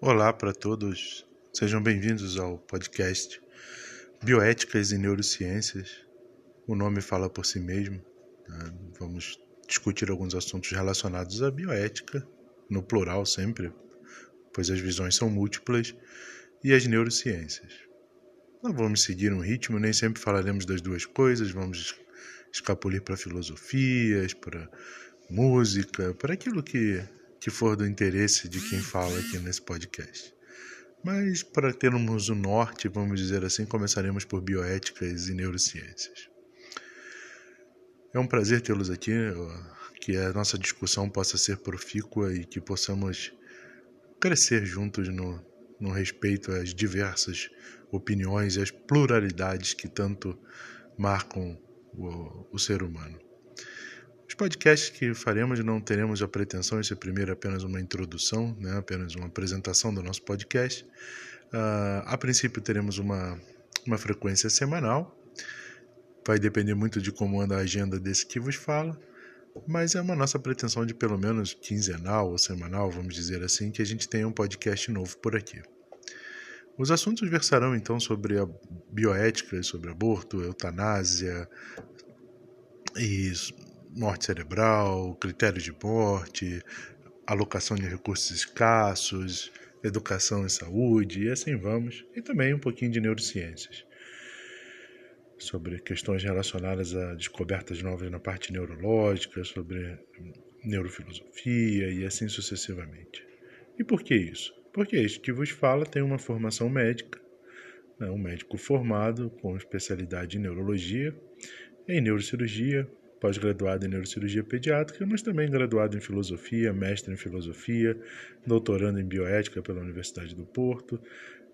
Olá para todos, sejam bem-vindos ao podcast Bioéticas e Neurociências. O nome fala por si mesmo. Né? Vamos discutir alguns assuntos relacionados à bioética, no plural sempre, pois as visões são múltiplas, e as neurociências. Não vamos seguir um ritmo, nem sempre falaremos das duas coisas, vamos escapulir para filosofias, para música, para aquilo que, que for do interesse de quem fala aqui nesse podcast. Mas para termos o norte, vamos dizer assim, começaremos por bioéticas e neurociências. É um prazer tê-los aqui, que a nossa discussão possa ser profícua e que possamos crescer juntos no, no respeito às diversas opiniões e às pluralidades que tanto marcam o, o ser humano. Os podcasts que faremos não teremos a pretensão, esse é primeiro apenas uma introdução, né, apenas uma apresentação do nosso podcast. Uh, a princípio teremos uma, uma frequência semanal, vai depender muito de como anda a agenda desse que vos fala, mas é uma nossa pretensão de pelo menos quinzenal ou semanal, vamos dizer assim, que a gente tenha um podcast novo por aqui. Os assuntos versarão então sobre a bioética, sobre aborto, eutanásia e morte cerebral, critérios de morte, alocação de recursos escassos, educação e saúde, e assim vamos, e também um pouquinho de neurociências, sobre questões relacionadas a descobertas novas na parte neurológica, sobre neurofilosofia e assim sucessivamente. E por que isso? Porque este que vos fala tem uma formação médica, né, um médico formado com especialidade em neurologia, em neurocirurgia, pós-graduado em neurocirurgia pediátrica, mas também graduado em filosofia, mestre em filosofia, doutorando em bioética pela Universidade do Porto.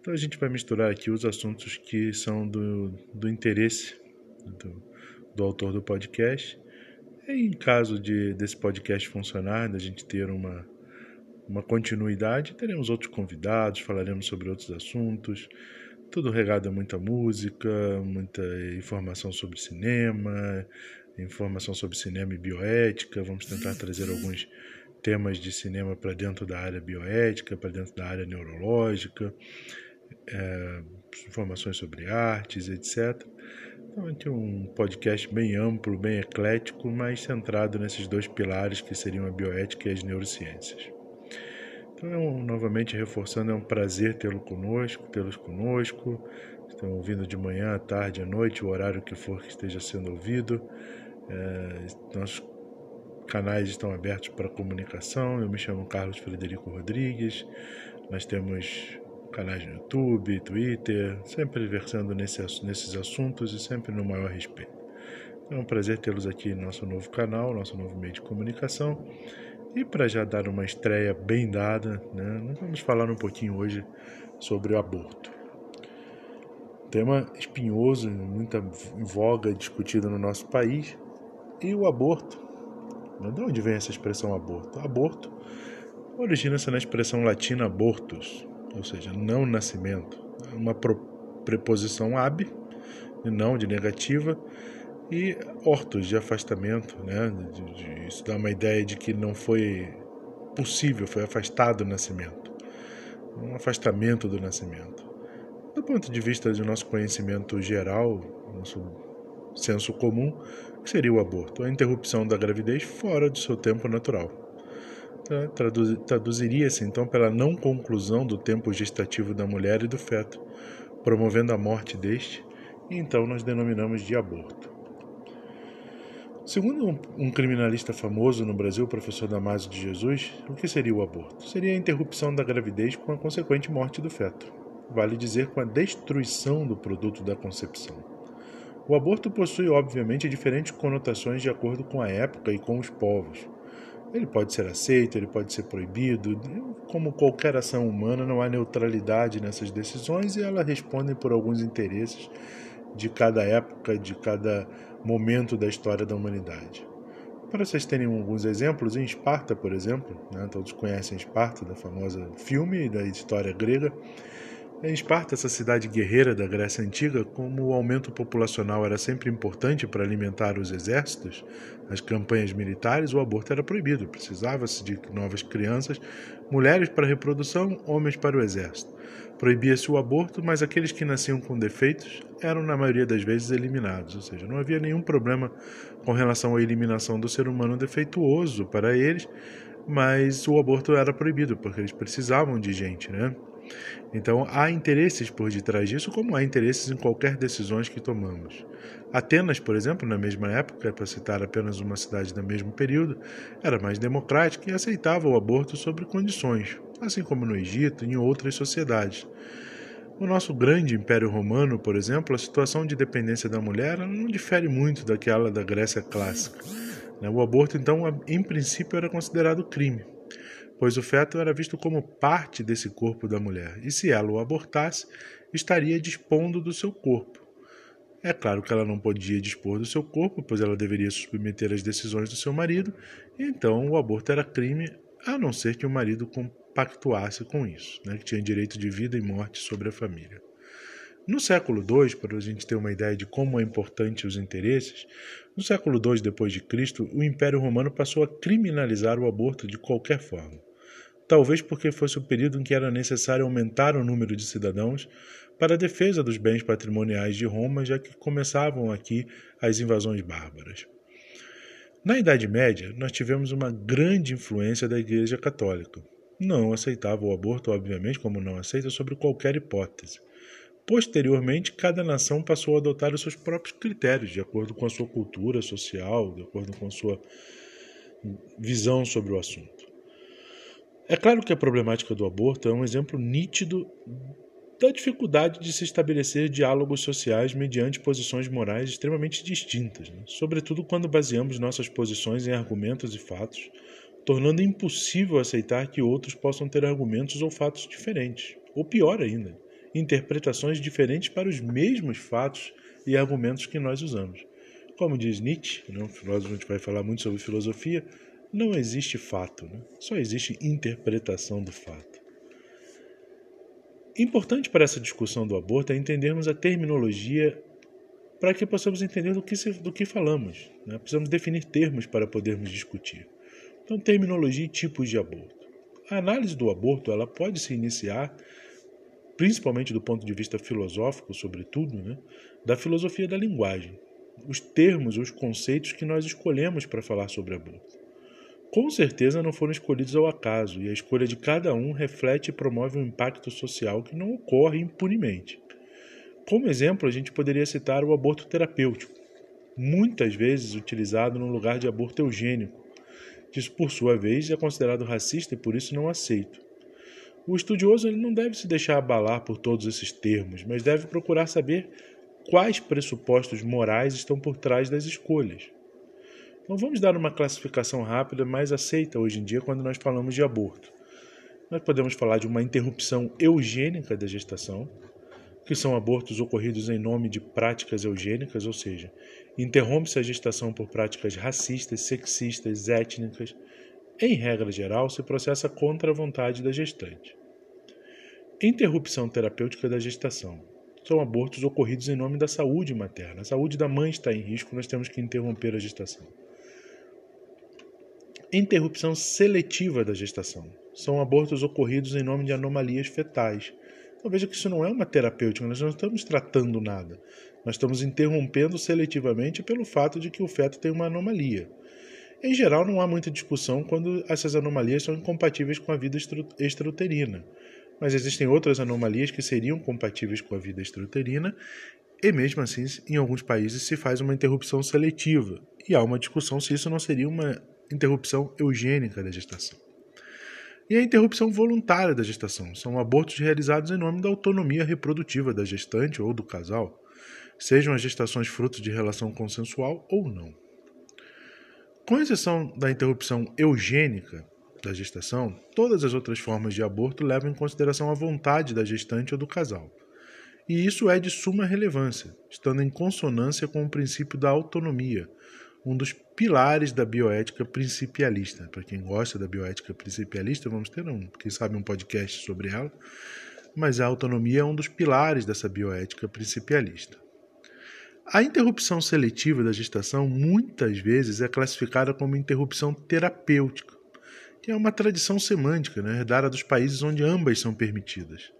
Então a gente vai misturar aqui os assuntos que são do, do interesse do, do autor do podcast. E em caso de desse podcast funcionar, da gente ter uma uma continuidade. Teremos outros convidados, falaremos sobre outros assuntos. Tudo regado a muita música, muita informação sobre cinema, informação sobre cinema e bioética. Vamos tentar trazer alguns temas de cinema para dentro da área bioética, para dentro da área neurológica, é, informações sobre artes, etc. Então, aqui um podcast bem amplo, bem eclético, mas centrado nesses dois pilares que seriam a bioética e as neurociências. Então, novamente reforçando, é um prazer tê-lo conosco, tê-los conosco. Estão ouvindo de manhã, à tarde, à noite, o horário que for que esteja sendo ouvido. É, nossos canais estão abertos para comunicação. Eu me chamo Carlos Frederico Rodrigues. Nós temos canais no YouTube, Twitter, sempre versando nesse, nesses assuntos e sempre no maior respeito. É um prazer tê-los aqui no nosso novo canal, nosso novo meio de comunicação. E para já dar uma estreia bem dada, né, nós vamos falar um pouquinho hoje sobre o aborto. Tema espinhoso, muita voga discutido no nosso país. E o aborto. Né, de onde vem essa expressão aborto? Aborto origina-se na expressão latina abortus, ou seja, não nascimento. Uma preposição ab, não de negativa, e hortos de afastamento, né? isso dá uma ideia de que não foi possível, foi afastado do nascimento, um afastamento do nascimento. Do ponto de vista do nosso conhecimento geral, nosso senso comum, que seria o aborto, a interrupção da gravidez fora do seu tempo natural. Tá? Traduziria-se então pela não conclusão do tempo gestativo da mulher e do feto, promovendo a morte deste, e então nós denominamos de aborto. Segundo um criminalista famoso no Brasil, o professor Damásio de Jesus, o que seria o aborto? Seria a interrupção da gravidez com a consequente morte do feto. Vale dizer com a destruição do produto da concepção. O aborto possui, obviamente, diferentes conotações de acordo com a época e com os povos. Ele pode ser aceito, ele pode ser proibido. Como qualquer ação humana, não há neutralidade nessas decisões e elas respondem por alguns interesses de cada época, de cada momento da história da humanidade. Para vocês terem alguns exemplos, em Esparta, por exemplo, né, todos conhecem Esparta, da famosa filme da história grega, Em Esparta, essa cidade guerreira da Grécia Antiga, como o aumento populacional era sempre importante para alimentar os exércitos, as campanhas militares, o aborto era proibido. Precisava-se de novas crianças, mulheres para a reprodução, homens para o exército. Proibia-se o aborto, mas aqueles que nasciam com defeitos eram, na maioria das vezes, eliminados. Ou seja, não havia nenhum problema com relação à eliminação do ser humano defeituoso para eles, mas o aborto era proibido, porque eles precisavam de gente, né? Então há interesses por detrás disso, como há interesses em qualquer decisões que tomamos. Atenas, por exemplo, na mesma época, para citar apenas uma cidade do mesmo período, era mais democrática e aceitava o aborto sob condições, assim como no Egito e em outras sociedades. No nosso grande Império Romano, por exemplo, a situação de dependência da mulher não difere muito daquela da Grécia clássica. Né? O aborto, então, em princípio, era considerado crime pois o feto era visto como parte desse corpo da mulher, e se ela o abortasse, estaria dispondo do seu corpo. É claro que ela não podia dispor do seu corpo, pois ela deveria submeter às decisões do seu marido, então o aborto era crime, a não ser que o marido compactuasse com isso, né, que tinha direito de vida e morte sobre a família. No século II, para a gente ter uma ideia de como é importante os interesses, no século II depois de Cristo, o Império Romano passou a criminalizar o aborto de qualquer forma talvez porque fosse o período em que era necessário aumentar o número de cidadãos para a defesa dos bens patrimoniais de Roma, já que começavam aqui as invasões bárbaras. Na Idade Média, nós tivemos uma grande influência da Igreja Católica. Não aceitava o aborto, obviamente, como não aceita sobre qualquer hipótese. Posteriormente, cada nação passou a adotar os seus próprios critérios, de acordo com a sua cultura social, de acordo com a sua visão sobre o assunto. É claro que a problemática do aborto é um exemplo nítido da dificuldade de se estabelecer diálogos sociais mediante posições morais extremamente distintas, né? sobretudo quando baseamos nossas posições em argumentos e fatos, tornando impossível aceitar que outros possam ter argumentos ou fatos diferentes, ou pior ainda, interpretações diferentes para os mesmos fatos e argumentos que nós usamos. Como diz Nietzsche, né, um filósofo, a gente vai falar muito sobre filosofia, não existe fato, né? só existe interpretação do fato. Importante para essa discussão do aborto é entendermos a terminologia para que possamos entender do que, se, do que falamos. Né? Precisamos definir termos para podermos discutir. Então, terminologia e tipos de aborto. A análise do aborto ela pode se iniciar, principalmente do ponto de vista filosófico, sobretudo, né? da filosofia da linguagem, os termos, os conceitos que nós escolhemos para falar sobre aborto com certeza não foram escolhidos ao acaso, e a escolha de cada um reflete e promove um impacto social que não ocorre impunemente. Como exemplo, a gente poderia citar o aborto terapêutico, muitas vezes utilizado no lugar de aborto eugênico, que por sua vez é considerado racista e por isso não aceito. O estudioso ele não deve se deixar abalar por todos esses termos, mas deve procurar saber quais pressupostos morais estão por trás das escolhas. Então vamos dar uma classificação rápida mais aceita hoje em dia quando nós falamos de aborto. Nós podemos falar de uma interrupção eugênica da gestação, que são abortos ocorridos em nome de práticas eugênicas, ou seja, interrompe-se a gestação por práticas racistas, sexistas, étnicas. Em regra geral, se processa contra a vontade da gestante. Interrupção terapêutica da gestação. São abortos ocorridos em nome da saúde materna. A saúde da mãe está em risco, nós temos que interromper a gestação interrupção seletiva da gestação. São abortos ocorridos em nome de anomalias fetais. Então veja que isso não é uma terapêutica, nós não estamos tratando nada. Nós estamos interrompendo seletivamente pelo fato de que o feto tem uma anomalia. Em geral, não há muita discussão quando essas anomalias são incompatíveis com a vida extrauterina. Mas existem outras anomalias que seriam compatíveis com a vida extrauterina, e mesmo assim, em alguns países se faz uma interrupção seletiva. E há uma discussão se isso não seria uma interrupção eugênica da gestação. E a interrupção voluntária da gestação são abortos realizados em nome da autonomia reprodutiva da gestante ou do casal, sejam as gestações fruto de relação consensual ou não. Com exceção da interrupção eugênica da gestação, todas as outras formas de aborto levam em consideração a vontade da gestante ou do casal. E isso é de suma relevância, estando em consonância com o princípio da autonomia, um dos pilares da bioética principialista. Para quem gosta da bioética principialista, vamos ter um, quem sabe um podcast sobre ela. mas a autonomia é um dos pilares dessa bioética principialista. A interrupção seletiva da gestação muitas vezes é classificada como interrupção terapêutica, que é uma tradição semântica né, herdada dos países onde ambas são permitidas.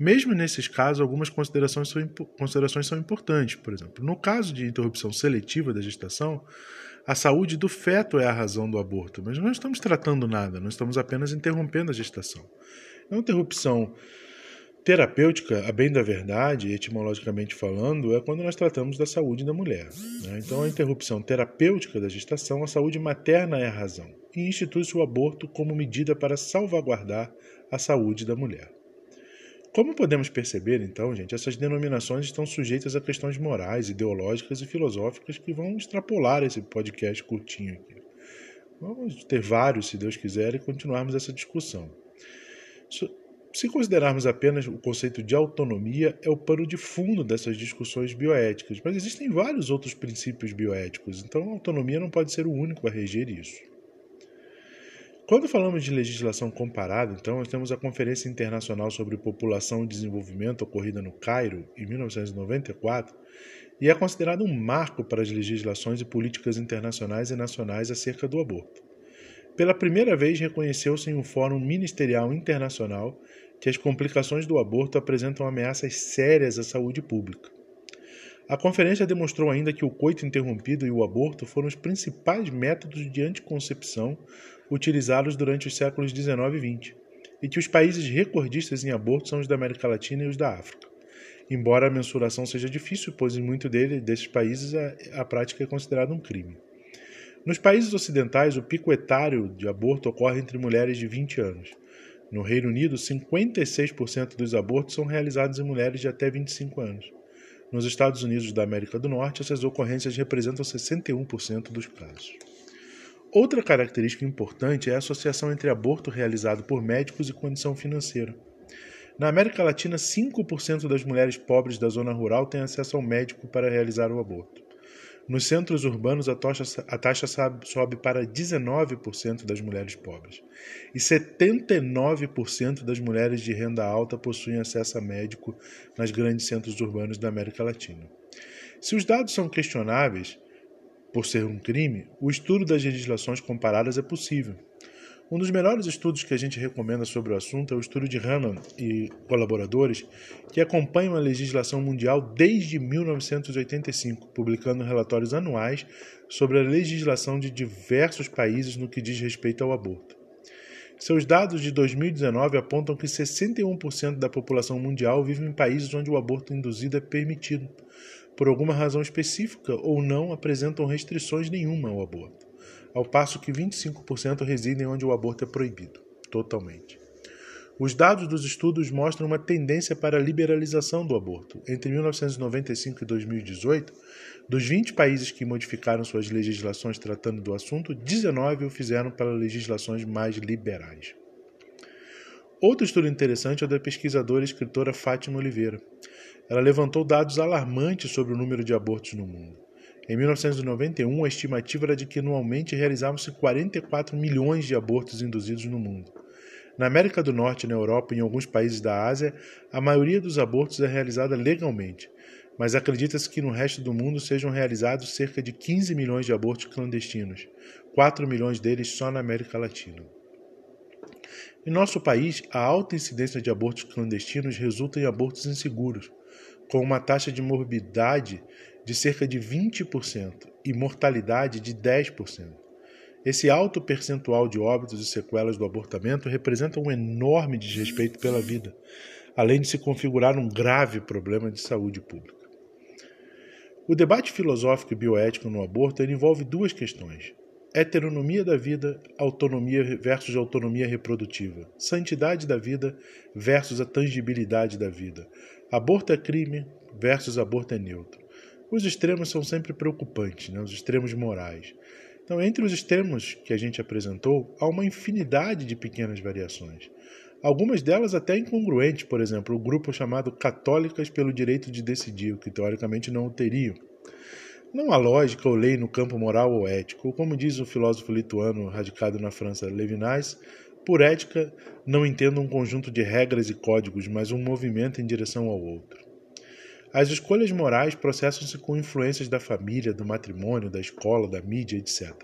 Mesmo nesses casos, algumas considerações são, considerações são importantes. Por exemplo, no caso de interrupção seletiva da gestação, a saúde do feto é a razão do aborto, mas não estamos tratando nada, nós estamos apenas interrompendo a gestação. É uma interrupção terapêutica, a bem da verdade, etimologicamente falando, é quando nós tratamos da saúde da mulher. Né? Então, a interrupção terapêutica da gestação, a saúde materna é a razão, e institui-se o aborto como medida para salvaguardar a saúde da mulher. Como podemos perceber, então, gente, essas denominações estão sujeitas a questões morais, ideológicas e filosóficas que vão extrapolar esse podcast curtinho aqui. Vamos ter vários, se Deus quiser, e continuarmos essa discussão. Se considerarmos apenas o conceito de autonomia, é o pano de fundo dessas discussões bioéticas, mas existem vários outros princípios bioéticos, então a autonomia não pode ser o único a reger isso. Quando falamos de legislação comparada, então, nós temos a Conferência Internacional sobre População e Desenvolvimento ocorrida no Cairo, em 1994, e é considerado um marco para as legislações e políticas internacionais e nacionais acerca do aborto. Pela primeira vez, reconheceu-se em um fórum ministerial internacional que as complicações do aborto apresentam ameaças sérias à saúde pública. A conferência demonstrou ainda que o coito interrompido e o aborto foram os principais métodos de anticoncepção utilizados durante os séculos XIX e XX, e que os países recordistas em aborto são os da América Latina e os da África. Embora a mensuração seja difícil, pois em muitos desses países a, a prática é considerada um crime. Nos países ocidentais, o pico etário de aborto ocorre entre mulheres de 20 anos. No Reino Unido, 56% dos abortos são realizados em mulheres de até 25 anos. Nos Estados Unidos da América do Norte, essas ocorrências representam 61% dos casos. Outra característica importante é a associação entre aborto realizado por médicos e condição financeira. Na América Latina, 5% das mulheres pobres da zona rural têm acesso ao médico para realizar o aborto. Nos centros urbanos, a taxa, a taxa sobe para 19% das mulheres pobres. E 79% das mulheres de renda alta possuem acesso a médico nas grandes centros urbanos da América Latina. Se os dados são questionáveis, por ser um crime, o estudo das legislações comparadas é possível. Um dos melhores estudos que a gente recomenda sobre o assunto é o estudo de Hannan e colaboradores, que acompanham a legislação mundial desde 1985, publicando relatórios anuais sobre a legislação de diversos países no que diz respeito ao aborto. Seus dados de 2019 apontam que 61% da população mundial vive em países onde o aborto induzido é permitido, por alguma razão específica ou não apresentam restrições nenhuma ao aborto ao passo que 25% residem onde o aborto é proibido, totalmente. Os dados dos estudos mostram uma tendência para a liberalização do aborto. Entre 1995 e 2018, dos 20 países que modificaram suas legislações tratando do assunto, 19 o fizeram para legislações mais liberais. Outro estudo interessante é o da pesquisadora e escritora Fátima Oliveira. Ela levantou dados alarmantes sobre o número de abortos no mundo. Em 1991, a estimativa era de que anualmente realizavam-se 44 milhões de abortos induzidos no mundo. Na América do Norte, na Europa e em alguns países da Ásia, a maioria dos abortos é realizada legalmente, mas acredita-se que no resto do mundo sejam realizados cerca de 15 milhões de abortos clandestinos, 4 milhões deles só na América Latina. Em nosso país, a alta incidência de abortos clandestinos resulta em abortos inseguros, com uma taxa de morbidade de cerca de 20% e mortalidade de 10%. Esse alto percentual de óbitos e sequelas do abortamento representa um enorme desrespeito pela vida, além de se configurar um grave problema de saúde pública. O debate filosófico e bioético no aborto envolve duas questões: heteronomia da vida, autonomia versus autonomia reprodutiva, santidade da vida versus a tangibilidade da vida, aborto é crime versus aborto é neutro. Os extremos são sempre preocupantes, né? os extremos morais. Então, entre os extremos que a gente apresentou, há uma infinidade de pequenas variações. Algumas delas até incongruentes, por exemplo, o grupo chamado Católicas pelo Direito de Decidir, que teoricamente não o teriam. Não há lógica ou lei no campo moral ou ético, como diz o filósofo lituano radicado na França Levinas, Por ética, não entendo um conjunto de regras e códigos, mas um movimento em direção ao outro. As escolhas morais processam-se com influências da família, do matrimônio, da escola, da mídia, etc.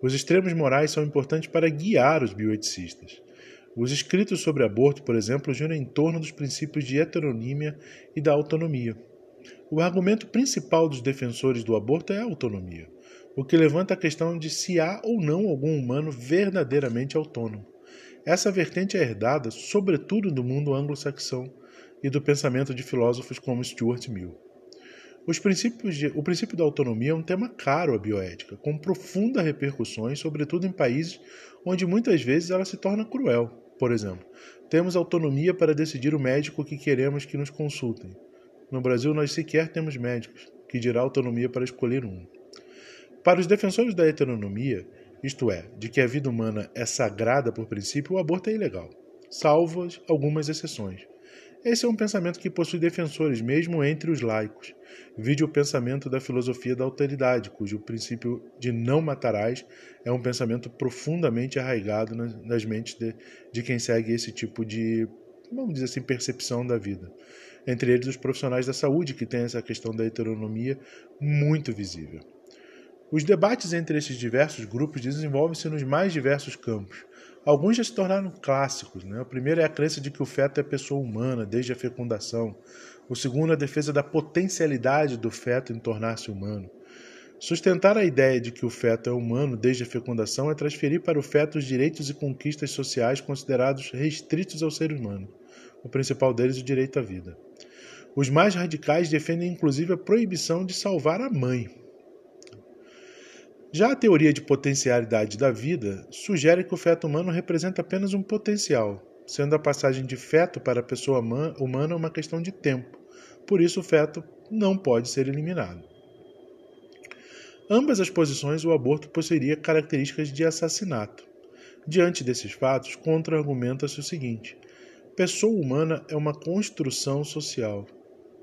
Os extremos morais são importantes para guiar os bioeticistas. Os escritos sobre aborto, por exemplo, giram em torno dos princípios de heteronímia e da autonomia. O argumento principal dos defensores do aborto é a autonomia, o que levanta a questão de se há ou não algum humano verdadeiramente autônomo. Essa vertente é herdada, sobretudo, do mundo anglo-saxão e do pensamento de filósofos como Stuart Mill. De, o princípio da autonomia é um tema caro à bioética, com profundas repercussões, sobretudo em países onde muitas vezes ela se torna cruel. Por exemplo, temos autonomia para decidir o médico que queremos que nos consultem. No Brasil, nós sequer temos médicos, que dirá autonomia para escolher um. Para os defensores da heteronomia, isto é, de que a vida humana é sagrada por princípio, o aborto é ilegal, salvo algumas exceções. Esse é um pensamento que possui defensores, mesmo entre os laicos. Vide o pensamento da filosofia da alteridade, cujo princípio de não matarás é um pensamento profundamente arraigado nas mentes de, de quem segue esse tipo de, vamos dizer assim, percepção da vida entre eles os profissionais da saúde, que têm essa questão da heteronomia muito visível. Os debates entre esses diversos grupos desenvolvem-se nos mais diversos campos. Alguns já se tornaram clássicos. Né? O primeiro é a crença de que o feto é pessoa humana desde a fecundação. O segundo, é a defesa da potencialidade do feto em tornar-se humano. Sustentar a ideia de que o feto é humano desde a fecundação é transferir para o feto os direitos e conquistas sociais considerados restritos ao ser humano. O principal deles, o direito à vida. Os mais radicais defendem inclusive a proibição de salvar a mãe. Já a teoria de potencialidade da vida sugere que o feto humano representa apenas um potencial, sendo a passagem de feto para a pessoa humana uma questão de tempo. Por isso, o feto não pode ser eliminado. Ambas as posições, o aborto possuiria características de assassinato. Diante desses fatos, contra-argumenta-se o seguinte: pessoa humana é uma construção social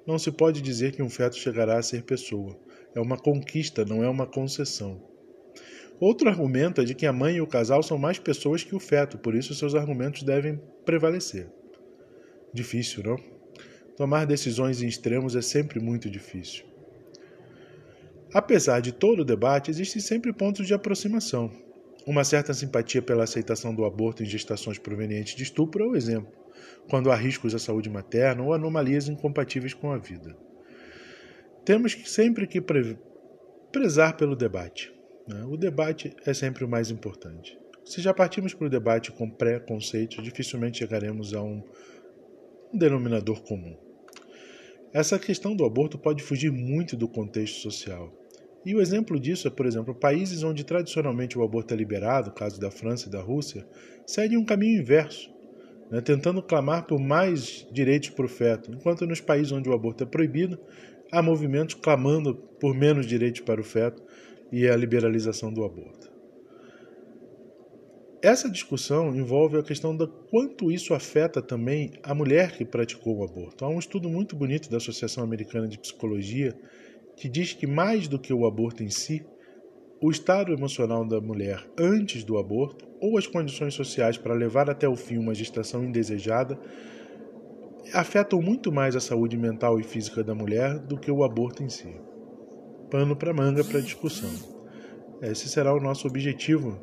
não se pode dizer que um feto chegará a ser pessoa. É uma conquista, não é uma concessão. Outro argumento é de que a mãe e o casal são mais pessoas que o feto, por isso seus argumentos devem prevalecer. Difícil, não? Tomar decisões em extremos é sempre muito difícil. Apesar de todo o debate, existem sempre pontos de aproximação. Uma certa simpatia pela aceitação do aborto em gestações provenientes de estupro é o exemplo quando há riscos à saúde materna ou anomalias incompatíveis com a vida. Temos sempre que prezar pelo debate. Né? O debate é sempre o mais importante. Se já partimos para o debate com preconceitos, dificilmente chegaremos a um, um denominador comum. Essa questão do aborto pode fugir muito do contexto social. E o exemplo disso é, por exemplo, países onde tradicionalmente o aborto é liberado, caso da França e da Rússia, seguem um caminho inverso, né, tentando clamar por mais direitos para o feto, enquanto nos países onde o aborto é proibido, há movimentos clamando por menos direitos para o feto e a liberalização do aborto. Essa discussão envolve a questão de quanto isso afeta também a mulher que praticou o aborto. Há um estudo muito bonito da Associação Americana de Psicologia que diz que mais do que o aborto em si, o estado emocional da mulher antes do aborto ou as condições sociais para levar até o fim uma gestação indesejada afetam muito mais a saúde mental e física da mulher do que o aborto em si. Pano para manga para discussão. Esse será o nosso objetivo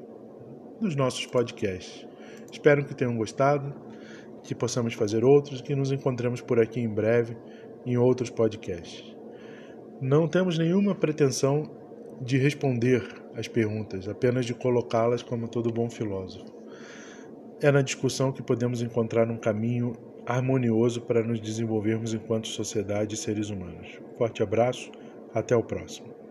nos nossos podcasts. Espero que tenham gostado, que possamos fazer outros e que nos encontremos por aqui em breve em outros podcasts. Não temos nenhuma pretensão de responder as perguntas, apenas de colocá-las como todo bom filósofo. É na discussão que podemos encontrar um caminho harmonioso para nos desenvolvermos enquanto sociedade e seres humanos. Forte abraço, até o próximo.